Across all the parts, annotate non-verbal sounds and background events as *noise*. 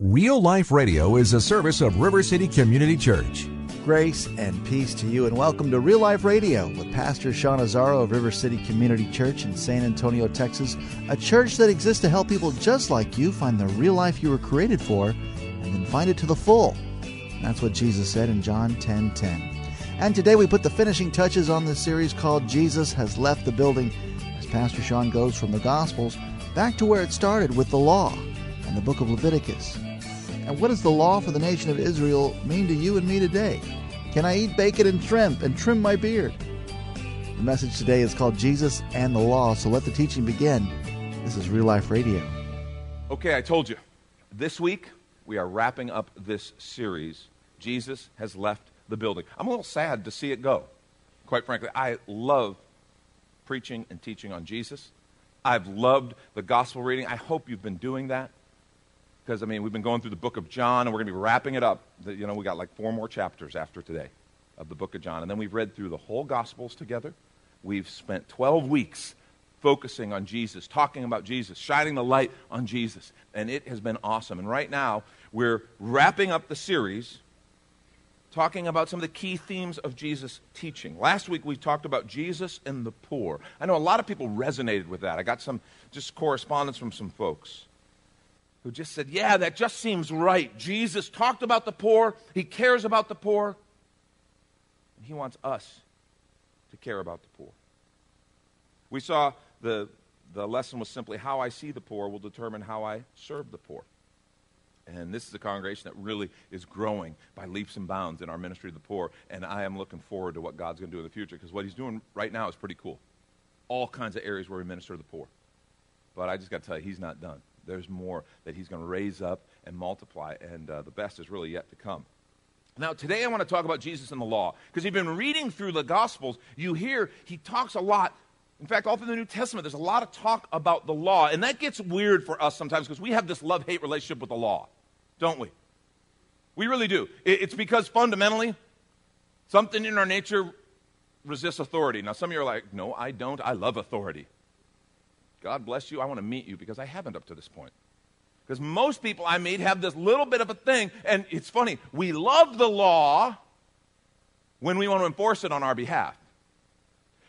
Real Life Radio is a service of River City Community Church. Grace and peace to you, and welcome to Real Life Radio with Pastor Sean Azaro of River City Community Church in San Antonio, Texas, a church that exists to help people just like you find the real life you were created for and then find it to the full. That's what Jesus said in John 10 10. And today we put the finishing touches on this series called Jesus Has Left the Building as Pastor Sean goes from the Gospels back to where it started with the law and the book of Leviticus. And what does the law for the nation of Israel mean to you and me today? Can I eat bacon and shrimp and trim my beard? The message today is called Jesus and the Law, so let the teaching begin. This is Real Life Radio. Okay, I told you. This week, we are wrapping up this series. Jesus has left the building. I'm a little sad to see it go. Quite frankly, I love preaching and teaching on Jesus. I've loved the gospel reading. I hope you've been doing that because I mean we've been going through the book of John and we're going to be wrapping it up. You know, we got like four more chapters after today of the book of John, and then we've read through the whole Gospels together. We've spent 12 weeks focusing on Jesus, talking about Jesus, shining the light on Jesus, and it has been awesome. And right now we're wrapping up the series. Talking about some of the key themes of Jesus' teaching. Last week we talked about Jesus and the poor. I know a lot of people resonated with that. I got some just correspondence from some folks who just said, Yeah, that just seems right. Jesus talked about the poor, he cares about the poor, and he wants us to care about the poor. We saw the, the lesson was simply how I see the poor will determine how I serve the poor. And this is a congregation that really is growing by leaps and bounds in our ministry to the poor. And I am looking forward to what God's going to do in the future because what He's doing right now is pretty cool. All kinds of areas where we minister to the poor. But I just got to tell you, He's not done there's more that he's going to raise up and multiply, and uh, the best is really yet to come. Now, today I want to talk about Jesus and the law, because you've been reading through the Gospels, you hear he talks a lot. In fact, all through the New Testament, there's a lot of talk about the law, and that gets weird for us sometimes because we have this love hate relationship with the law, don't we? We really do. It's because fundamentally, something in our nature resists authority. Now, some of you are like, no, I don't. I love authority. God bless you. I want to meet you because I haven't up to this point. Because most people I meet have this little bit of a thing, and it's funny. We love the law when we want to enforce it on our behalf.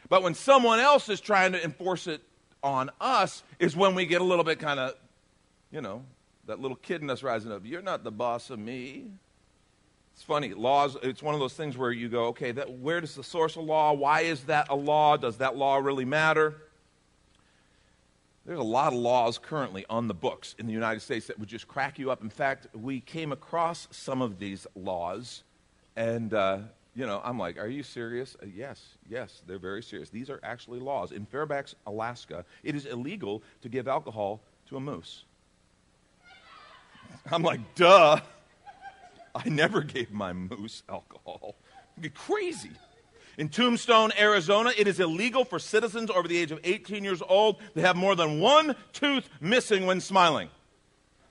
But when someone else is trying to enforce it on us, is when we get a little bit kind of, you know, that little kid in us rising up. You're not the boss of me. It's funny. Laws, it's one of those things where you go, okay, that, where does the source of law? Why is that a law? Does that law really matter? There's a lot of laws currently on the books in the United States that would just crack you up. In fact, we came across some of these laws, and, uh, you know, I'm like, are you serious? Uh, yes, yes, they're very serious. These are actually laws. In Fairbanks, Alaska, it is illegal to give alcohol to a moose. *laughs* I'm like, duh. I never gave my moose alcohol. *laughs* You're crazy. In Tombstone, Arizona, it is illegal for citizens over the age of 18 years old to have more than one tooth missing when smiling.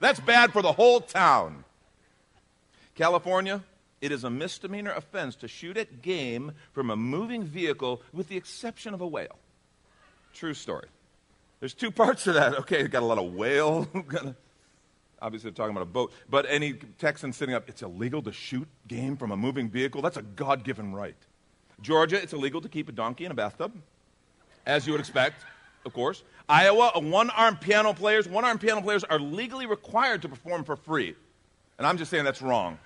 That's bad for the whole town. California, it is a misdemeanor offense to shoot at game from a moving vehicle with the exception of a whale. True story. There's two parts to that. Okay, got a lot of whale. *laughs* Obviously, they're talking about a boat. But any Texan sitting up, it's illegal to shoot game from a moving vehicle. That's a God given right. Georgia, it's illegal to keep a donkey in a bathtub, as you would expect, of course. Iowa, one armed piano players, one armed piano players are legally required to perform for free. And I'm just saying that's wrong.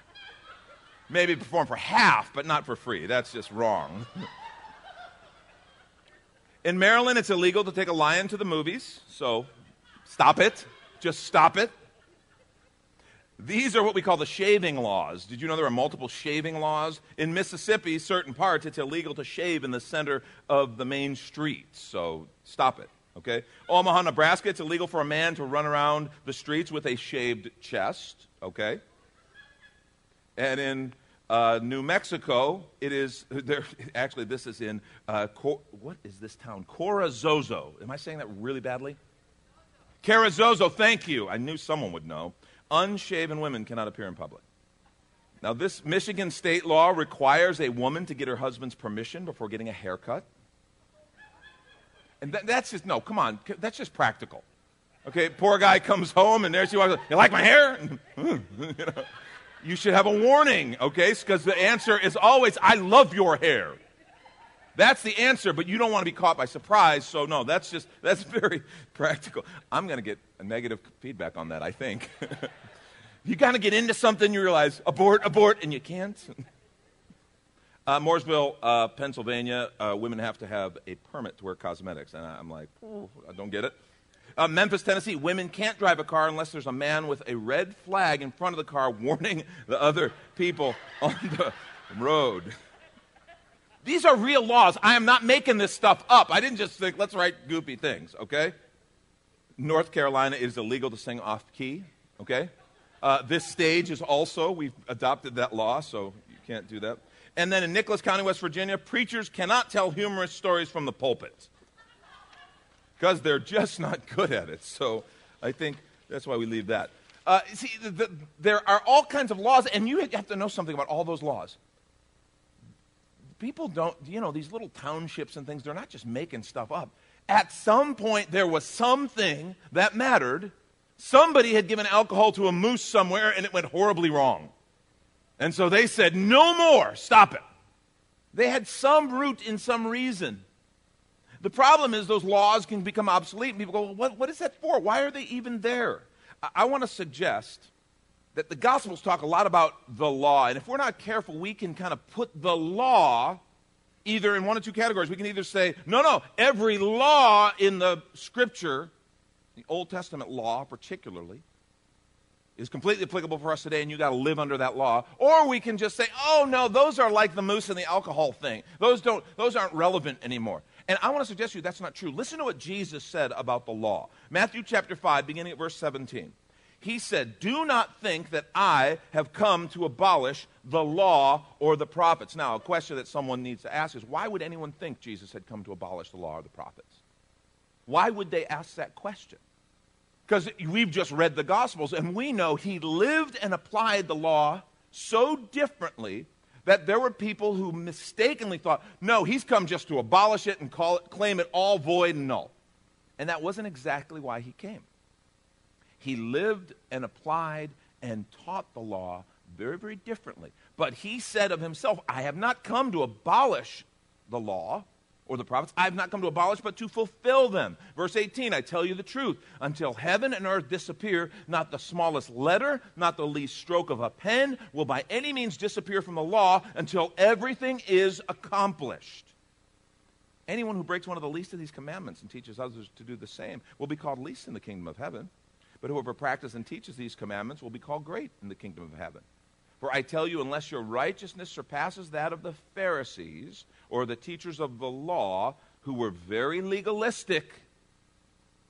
Maybe perform for half, but not for free. That's just wrong. *laughs* In Maryland, it's illegal to take a lion to the movies, so stop it. Just stop it. These are what we call the shaving laws. Did you know there are multiple shaving laws? In Mississippi, certain parts, it's illegal to shave in the center of the main street. So stop it. Okay? Omaha, Nebraska, it's illegal for a man to run around the streets with a shaved chest. Okay? And in uh, New Mexico, it is, *laughs* there, actually, this is in, uh, Cor, what is this town? Corazozo. Am I saying that really badly? Carrizozo, thank you. I knew someone would know. Unshaven women cannot appear in public. Now, this Michigan state law requires a woman to get her husband's permission before getting a haircut. And that, that's just, no, come on, that's just practical. Okay, poor guy comes home and there she walks, you like my hair? *laughs* you, know, you should have a warning, okay? Because the answer is always, I love your hair. That's the answer, but you don't want to be caught by surprise, so no, that's just, that's very *laughs* practical. I'm going to get a negative feedback on that, I think. *laughs* you kind of get into something, you realize, abort, abort, and you can't. *laughs* Uh, Mooresville, uh, Pennsylvania, uh, women have to have a permit to wear cosmetics. And I, am like, oh, I don't get it. Uh, Memphis, Tennessee, women can't drive a car unless there's a man with a red flag in front of the car warning the other people on the road. These are real laws. I am not making this stuff up. I didn't just think, let's write goopy things, okay? North Carolina, is illegal to sing off key, okay? Uh, this stage is also, we've adopted that law, so you can't do that. And then in Nicholas County, West Virginia, preachers cannot tell humorous stories from the pulpit because they're just not good at it. So I think that's why we leave that. Uh, see, the, the, there are all kinds of laws, and you have to know something about all those laws. People don't, you know, these little townships and things, they're not just making stuff up. At some point, there was something that mattered. Somebody had given alcohol to a moose somewhere, and it went horribly wrong. And so they said, No more, stop it. They had some root in some reason. The problem is those laws can become obsolete, and people go, well, what, what is that for? Why are they even there? I, I want to suggest that the Gospels talk a lot about the law, and if we're not careful, we can kind of put the law either in one or two categories. We can either say, no, no, every law in the Scripture, the Old Testament law particularly, is completely applicable for us today and you got to live under that law. Or we can just say oh no those are like the moose and the alcohol thing. Those don't those aren't relevant anymore. And i want to suggest to you that's not true. Listen to what jesus said about the law. Matthew chapter 5 beginning at verse 17 he said do not think that i have come to abolish the law or the prophets now a question that someone needs to ask is why would anyone think jesus had come to abolish the law or the prophets why would they ask that question because we've just read the Gospels and we know he lived and applied the law so differently that there were people who mistakenly thought, no, he's come just to abolish it and call it, claim it all void and null. And that wasn't exactly why he came. He lived and applied and taught the law very, very differently. But he said of himself, I have not come to abolish the law, or the prophets. I have not come to abolish, but to fulfill them. Verse 18, I tell you the truth. Until heaven and earth disappear, not the smallest letter, not the least stroke of a pen will by any means disappear from the law until everything is accomplished. Anyone who breaks one of the least of these commandments and teaches others to do the same will be called least in the kingdom of heaven. But whoever practices and teaches these commandments will be called great in the kingdom of heaven. For I tell you, unless your righteousness surpasses that of the Pharisees or the teachers of the law, who were very legalistic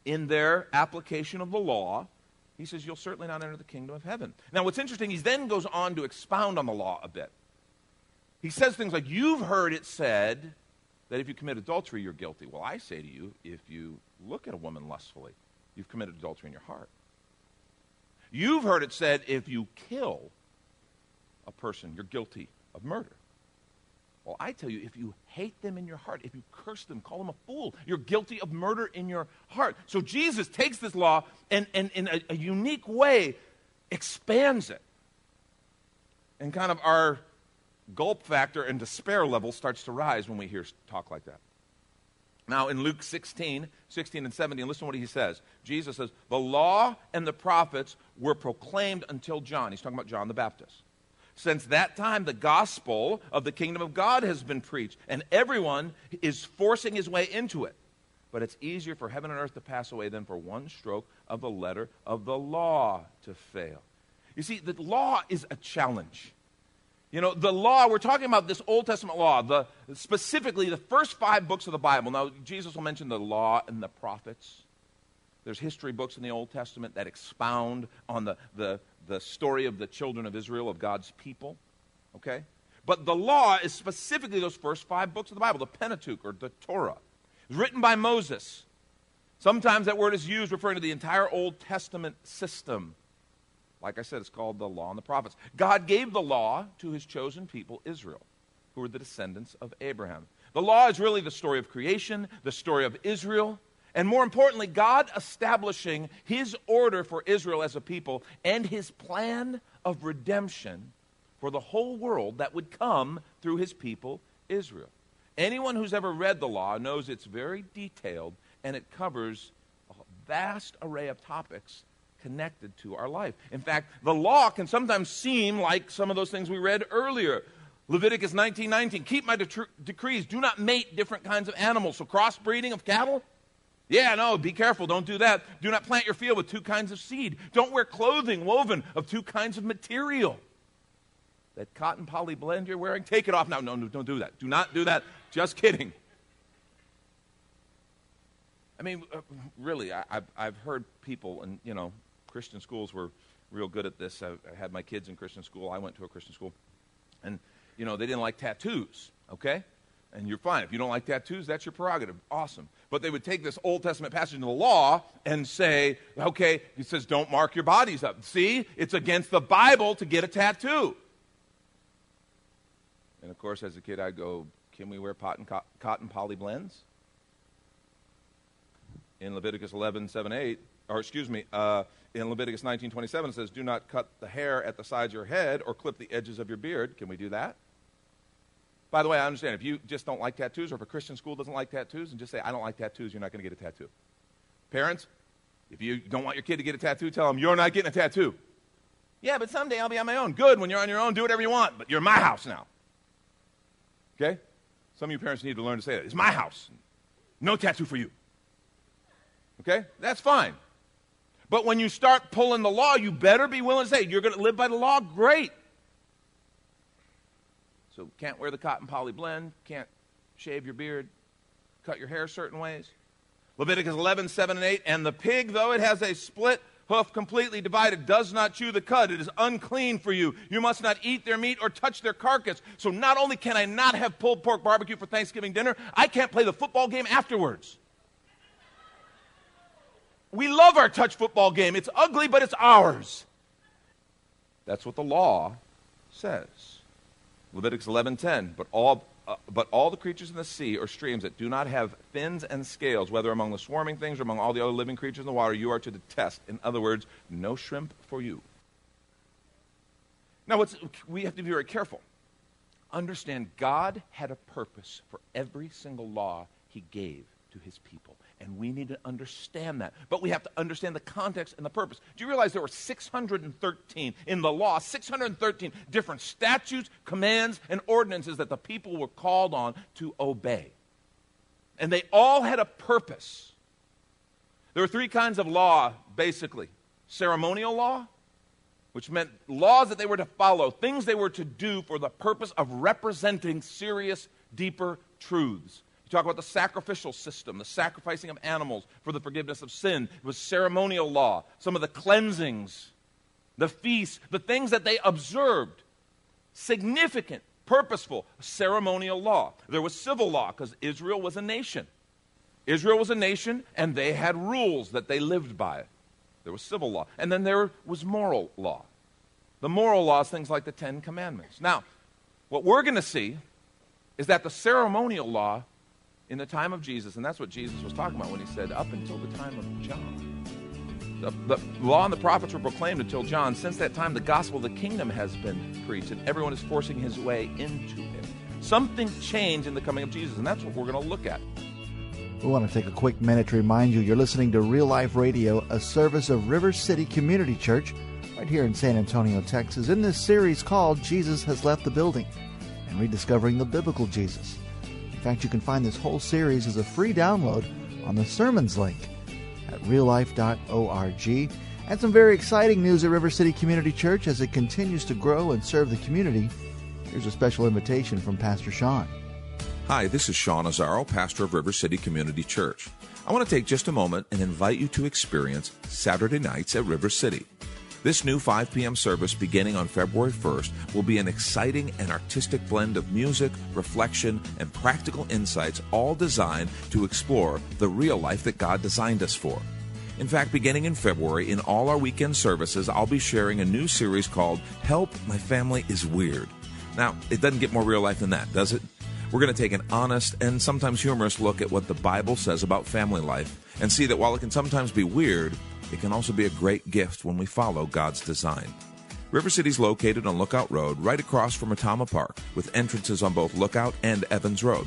in their application of the law, he says, you'll certainly not enter the kingdom of heaven. Now, what's interesting, he then goes on to expound on the law a bit. He says things like, You've heard it said that if you commit adultery, you're guilty. Well, I say to you, if you look at a woman lustfully, you've committed adultery in your heart. You've heard it said, if you kill, a person, you're guilty of murder. Well, I tell you, if you hate them in your heart, if you curse them, call them a fool, you're guilty of murder in your heart. So Jesus takes this law and, and in a, a unique way expands it. And kind of our gulp factor and despair level starts to rise when we hear talk like that. Now, in Luke 16, 16 and 17, listen to what he says. Jesus says, The law and the prophets were proclaimed until John. He's talking about John the Baptist. Since that time, the gospel of the kingdom of God has been preached, and everyone is forcing his way into it. But it's easier for heaven and earth to pass away than for one stroke of the letter of the law to fail. You see, the law is a challenge. You know, the law, we're talking about this Old Testament law, the, specifically the first five books of the Bible. Now, Jesus will mention the law and the prophets. There's history books in the Old Testament that expound on the, the, the story of the children of Israel, of God's people. Okay? But the law is specifically those first five books of the Bible, the Pentateuch or the Torah. It was written by Moses. Sometimes that word is used referring to the entire Old Testament system. Like I said, it's called the law and the prophets. God gave the law to his chosen people, Israel, who are the descendants of Abraham. The law is really the story of creation, the story of Israel, and more importantly, God establishing his order for Israel as a people and his plan of redemption for the whole world that would come through his people, Israel. Anyone who's ever read the law knows it's very detailed and it covers a vast array of topics connected to our life. In fact, the law can sometimes seem like some of those things we read earlier. Leviticus 19:19, keep my de- decrees, do not mate different kinds of animals. So crossbreeding of cattle? Yeah, no, be careful, don't do that. Do not plant your field with two kinds of seed. Don't wear clothing woven of two kinds of material. That cotton poly blend you're wearing, take it off now. No, no, don't do that. Do not do that. Just kidding. I mean, uh, really, I, have I've heard people, and you know, Christian schools were real good at this. I, I had my kids in Christian school. I went to a Christian school. And, you know, they didn't like tattoos, okay? And you're fine. If you don't like tattoos, that's your prerogative. Awesome. But they would take this Old Testament passage in the law and say, okay, it says, don't mark your bodies up. See, it's against the Bible to get a tattoo. And of course, as a kid, I'd go, can we wear cotton, cotton poly blends? In Leviticus 11, 7, 8, or excuse me, uh, in Leviticus 19:27 it says, "Do not cut the hair at the sides of your head or clip the edges of your beard." Can we do that? By the way, I understand if you just don't like tattoos, or if a Christian school doesn't like tattoos, and just say, "I don't like tattoos," you're not going to get a tattoo. Parents, if you don't want your kid to get a tattoo, tell them you're not getting a tattoo. Yeah, but someday I'll be on my own. Good. When you're on your own, do whatever you want. But you're my house now. Okay? Some of you parents need to learn to say that. It's my house. No tattoo for you. Okay? That's fine. But when you start pulling the law, you better be willing to say, you're going to live by the law? Great. So, can't wear the cotton poly blend, can't shave your beard, cut your hair certain ways. Leviticus 11, 7 and 8. And the pig, though it has a split hoof completely divided, does not chew the cud. It is unclean for you. You must not eat their meat or touch their carcass. So, not only can I not have pulled pork barbecue for Thanksgiving dinner, I can't play the football game afterwards. We love our touch football game. It's ugly, but it's ours. That's what the law says. Leviticus 11:10, but all uh, but all the creatures in the sea or streams that do not have fins and scales, whether among the swarming things or among all the other living creatures in the water, you are to detest. In other words, no shrimp for you. Now, we have to be very careful. Understand, God had a purpose for every single law he gave to his people. And we need to understand that. But we have to understand the context and the purpose. Do you realize there were 613 in the law, 613 different statutes, commands, and ordinances that the people were called on to obey? And they all had a purpose. There were three kinds of law, basically ceremonial law, which meant laws that they were to follow, things they were to do for the purpose of representing serious, deeper truths talk about the sacrificial system, the sacrificing of animals for the forgiveness of sin. It was ceremonial law, some of the cleansings, the feasts, the things that they observed. Significant, purposeful, ceremonial law. There was civil law because Israel was a nation. Israel was a nation and they had rules that they lived by. There was civil law. And then there was moral law. The moral laws, things like the Ten Commandments. Now, what we're going to see is that the ceremonial law in the time of Jesus, and that's what Jesus was talking about when he said, up until the time of John. The, the, law and the prophets were proclaimed until John. Since that time, the gospel of the kingdom has been preached, and everyone is forcing his way into it. Something changed in the coming of Jesus, and that's what we're going to look at. We want to take a quick minute to remind you you're listening to Real Life Radio, a service of River City Community Church, right here in San Antonio, Texas, in this series called Jesus Has Left the Building and Rediscovering the Biblical Jesus. In fact, you can find this whole series as a free download on the sermons link at reallife.org. And some very exciting news at River City Community Church as it continues to grow and serve the community. Here's a special invitation from Pastor Sean. Hi, this is Sean Azaro, pastor of River City Community Church. I want to take just a moment and invite you to experience Saturday nights at River City. This new 5 p.m. service beginning on February 1st will be an exciting and artistic blend of music, reflection, and practical insights, all designed to explore the real life that God designed us for. In fact, beginning in February, in all our weekend services, I'll be sharing a new series called Help My Family is Weird. Now, it doesn't get more real life than that, does it? We're going to take an honest and sometimes humorous look at what the Bible says about family life and see that while it can sometimes be weird, it can also be a great gift when we follow God's design. River City is located on Lookout Road, right across from Retama Park, with entrances on both Lookout and Evans Road.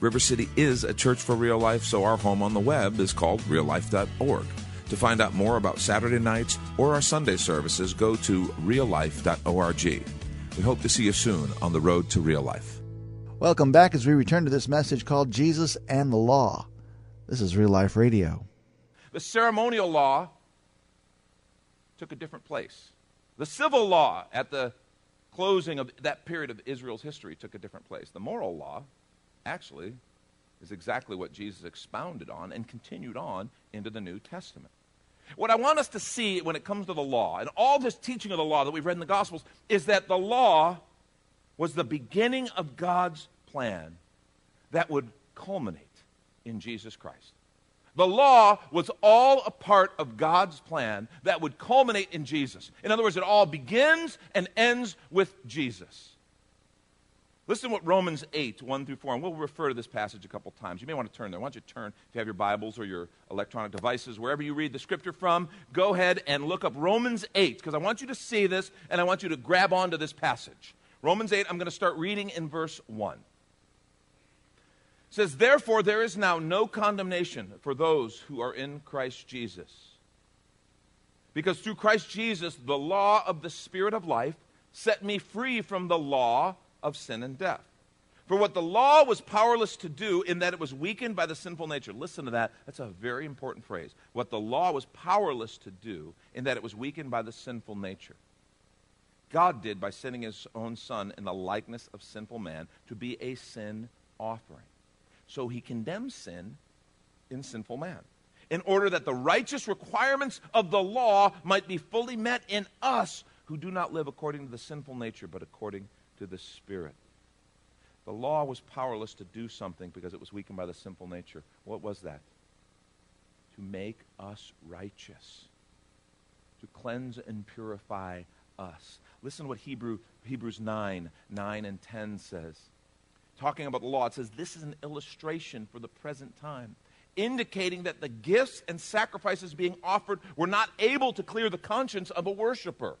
River City is a church for real life, so our home on the web is called reallife.org. To find out more about Saturday nights or our Sunday services, go to reallife.org. We hope to see you soon on the road to real life. Welcome back as we return to this message called Jesus and the Law. This is Real Life Radio. The ceremonial law took a different place. The civil law at the closing of that period of Israel's history took a different place. The moral law actually is exactly what Jesus expounded on and continued on into the New Testament. What I want us to see when it comes to the law, and all this teaching of the law that we've read in the Gospels, is that the law was the beginning of God's plan that would culminate in Jesus Christ. The law was all a part of God's plan that would culminate in Jesus. In other words, it all begins and ends with Jesus. Listen to what Romans 8, 1 through 4, and we'll refer to this passage a couple times. You may want to turn there. Why don't you turn, if you have your Bibles or your electronic devices, wherever you read the scripture from, go ahead and look up Romans 8, because I want you to see this and I want you to grab onto this passage. Romans 8, I'm going to start reading in verse 1 says, Therefore, there is now no condemnation for those who are in Christ Jesus. Because through Christ Jesus, the law of the Spirit of life set me free from the law of sin and death. For what the law was powerless to do, in that it was weakened by the sinful nature. Listen to that. That's a very important phrase. What the law was powerless to do, in that it was weakened by the sinful nature. God did by sending his own Son in the likeness of sinful man to be a sin offering. So he condemns sin in sinful man, in order that the righteous requirements of the law might be fully met in us who do not live according to the sinful nature, but according to the Spirit. The law was powerless to do something because it was weakened by the sinful nature. What was that? To make us righteous, to cleanse and purify us. Listen to what Hebrew, Hebrews 9, 9 and 10 says talking about the law, it says this is an illustration for the present time, indicating that the gifts and sacrifices being offered were not able to clear the conscience of a worshiper.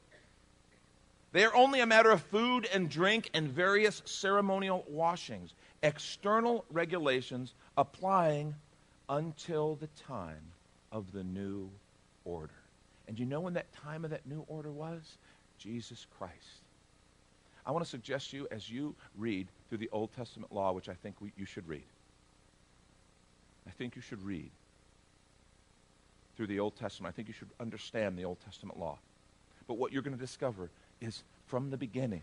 They are only a matter of food and drink and various ceremonial washings, external regulations applying until the time of the new order. And you know when that time of that new order was? Jesus Christ. I want to suggest you as you read through the Old Testament law, which I think we, you should read. I think you should read through the Old Testament. I think you should understand the Old Testament law. But what you're going to discover is from the beginning,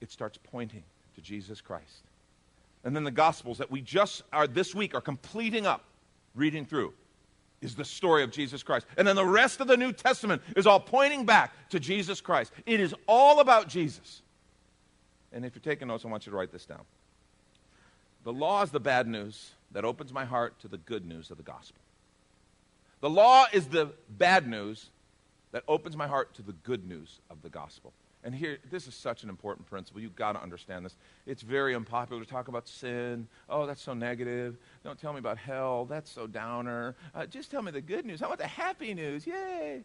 it starts pointing to Jesus Christ. And then the Gospels that we just are this week are completing up, reading through, is the story of Jesus Christ. And then the rest of the New Testament is all pointing back to Jesus Christ. It is all about Jesus. And if you're taking notes, I want you to write this down. The law is the bad news that opens my heart to the good news of the gospel. The law is the bad news that opens my heart to the good news of the gospel. And here, this is such an important principle. You've got to understand this. It's very unpopular to talk about sin. Oh, that's so negative. Don't tell me about hell. That's so downer. Uh, just tell me the good news. I want the happy news. Yay.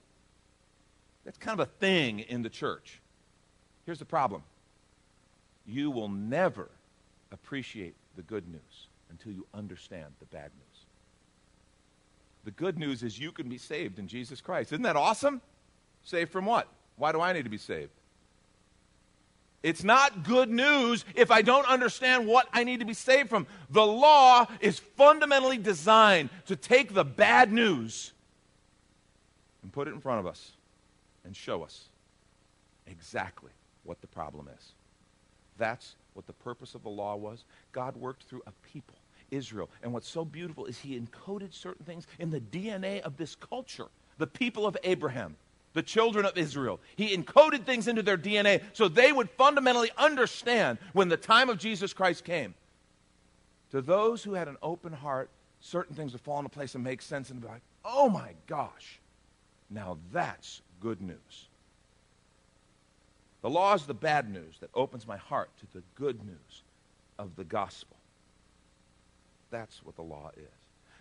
That's kind of a thing in the church. Here's the problem you will never appreciate the good news until you understand the bad news. The good news is you can be saved in Jesus Christ. Isn't that awesome? Saved from what? Why do I need to be saved? It's not good news if I don't understand what I need to be saved from. The law is fundamentally designed to take the bad news and put it in front of us and show us exactly what the problem is. That's what the purpose of the law was. God worked through a people, Israel. And what's so beautiful is he encoded certain things in the DNA of this culture, the people of Abraham, the children of Israel. He encoded things into their DNA so they would fundamentally understand when the time of Jesus Christ came. To those who had an open heart, certain things would fall into place and make sense and be like, oh my gosh, now that's good news. The law is the bad news that opens my heart to the good news of the gospel. That's what the law is.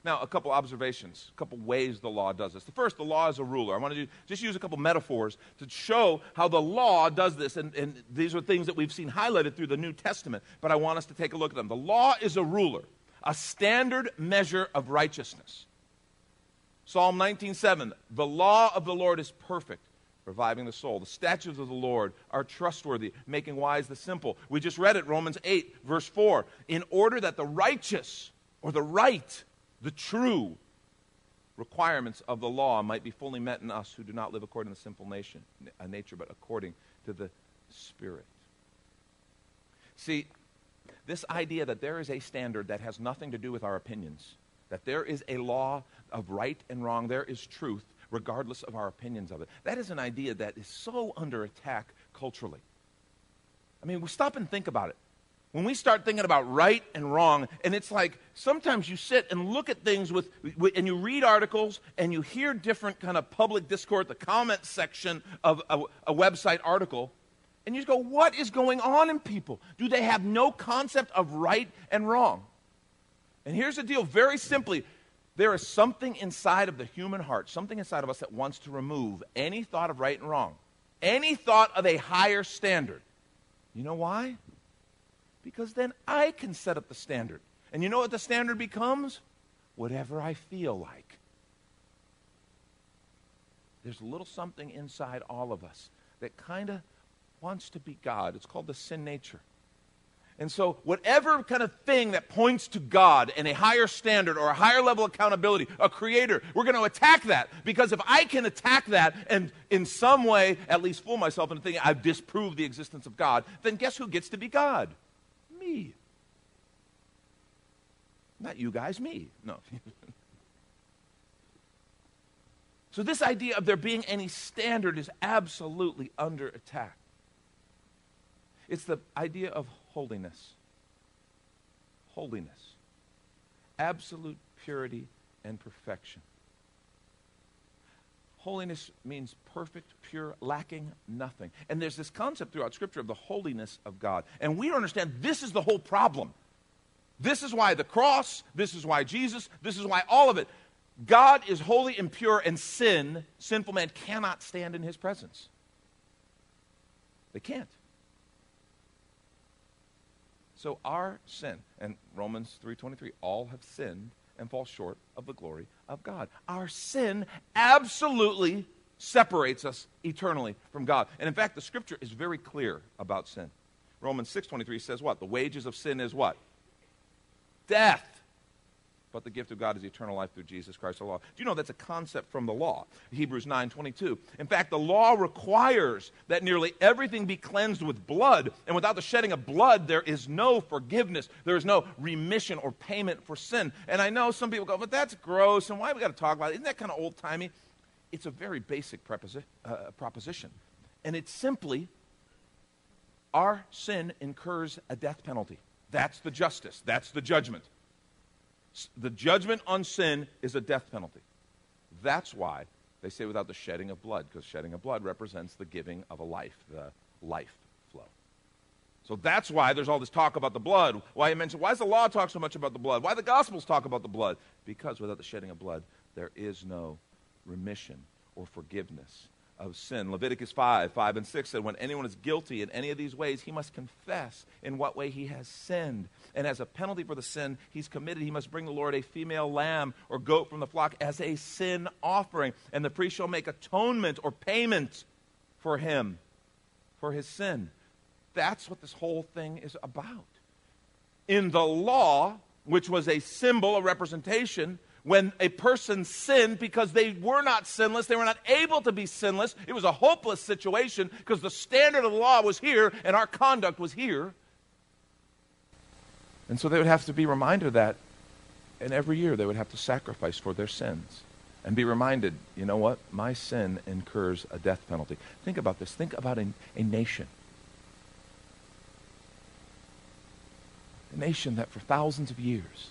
Now, a couple observations, a couple ways the law does this. The first, the law is a ruler. I want to just use a couple metaphors to show how the law does this. And, and these are things that we've seen highlighted through the New Testament, but I want us to take a look at them. The law is a ruler, a standard measure of righteousness. Psalm 19:7, the law of the Lord is perfect, reviving the soul. The statutes of the Lord are trustworthy, making wise the simple. We just read it, Romans 8, verse 4. In order that the righteous or the right, the true requirements of the law might be fully met in us who do not live according to the simple nation, nature, but according to the Spirit. See, this idea that there is a standard that has nothing to do with our opinions, that there is a law of right and wrong, there is truth, regardless of our opinions of it. That is an idea that is so under attack culturally. I mean, we stop and think about it. When we start thinking about right and wrong, and it's like sometimes you sit and look at things with, and you read articles and you hear different kind of public discourse, the comment section of a, a website article, and you just go, what is going on in people? Do they have no concept of right and wrong? And here's the deal very simply there is something inside of the human heart, something inside of us that wants to remove any thought of right and wrong, any thought of a higher standard. You know why? Because then I can set up the standard. And you know what the standard becomes? Whatever I feel like. There's a little something inside all of us that kind of wants to be God. It's called the sin nature. And so, whatever kind of thing that points to God and a higher standard or a higher level of accountability, a creator, we're going to attack that. Because if I can attack that and in some way at least fool myself into thinking I've disproved the existence of God, then guess who gets to be God? Me. Not you guys, me. No. *laughs* so, this idea of there being any standard is absolutely under attack. It's the idea of holiness. Holiness. Absolute purity and perfection. Holiness means perfect, pure, lacking nothing. And there's this concept throughout Scripture of the holiness of God. And we understand this is the whole problem. This is why the cross, this is why Jesus, this is why all of it. God is holy and pure, and sin, sinful man, cannot stand in his presence. They can't. So our sin, and Romans 3:23, all have sinned and fall short of the glory of God. Our sin absolutely separates us eternally from God. And in fact, the scripture is very clear about sin. Romans 6:23 says what? The wages of sin is what? Death but the gift of God is eternal life through Jesus Christ the law. Do you know that's a concept from the law? Hebrews 9:22. In fact, the law requires that nearly everything be cleansed with blood, and without the shedding of blood there is no forgiveness. There is no remission or payment for sin. And I know some people go, "But that's gross, and why we got to talk about it? Isn't that kind of old-timey?" It's a very basic preposi- uh, proposition. And it's simply our sin incurs a death penalty. That's the justice. That's the judgment the judgment on sin is a death penalty. That's why they say without the shedding of blood, because shedding of blood represents the giving of a life, the life flow. So that's why there's all this talk about the blood. Why I mentioned why does the law talk so much about the blood? Why the gospels talk about the blood? Because without the shedding of blood, there is no remission or forgiveness of sin. Leviticus 5, 5 and 6 said, When anyone is guilty in any of these ways, he must confess in what way he has sinned. And as a penalty for the sin he's committed, he must bring the Lord a female lamb or goat from the flock as a sin offering. And the priest shall make atonement or payment for him, for his sin. That's what this whole thing is about. In the law, which was a symbol, a representation, when a person sinned because they were not sinless, they were not able to be sinless. It was a hopeless situation because the standard of the law was here and our conduct was here. And so they would have to be reminded of that. And every year they would have to sacrifice for their sins and be reminded, you know what? My sin incurs a death penalty. Think about this. Think about a, a nation. A nation that for thousands of years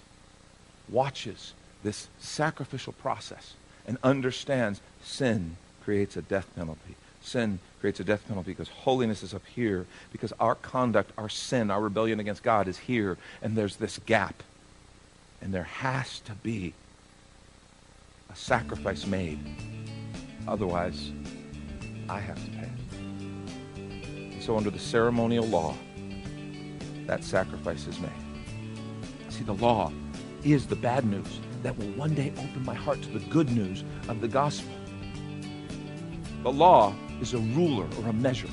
watches this sacrificial process and understands sin creates a death penalty. Sin creates a death penalty because holiness is up here, because our conduct, our sin, our rebellion against God is here, and there's this gap. And there has to be a sacrifice made. Otherwise, I have to pay. And so, under the ceremonial law, that sacrifice is made. See, the law is the bad news that will one day open my heart to the good news of the gospel. The law is a ruler or a measure.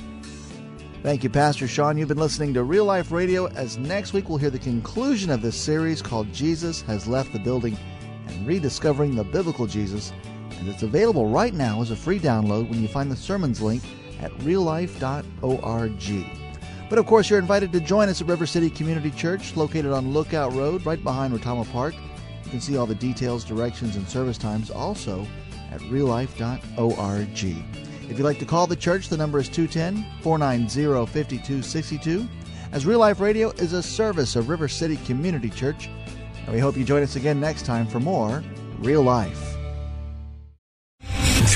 Thank you, Pastor Sean. You've been listening to Real Life Radio. As next week we'll hear the conclusion of this series called Jesus Has Left the Building and Rediscovering the Biblical Jesus. And it's available right now as a free download when you find the sermons link at reallife.org. But of course, you're invited to join us at River City Community Church, located on Lookout Road, right behind Retama Park. You can see all the details, directions, and service times also at reallife.org. If you'd like to call the church, the number is 210 490 5262. As Real Life Radio is a service of River City Community Church, and we hope you join us again next time for more Real Life.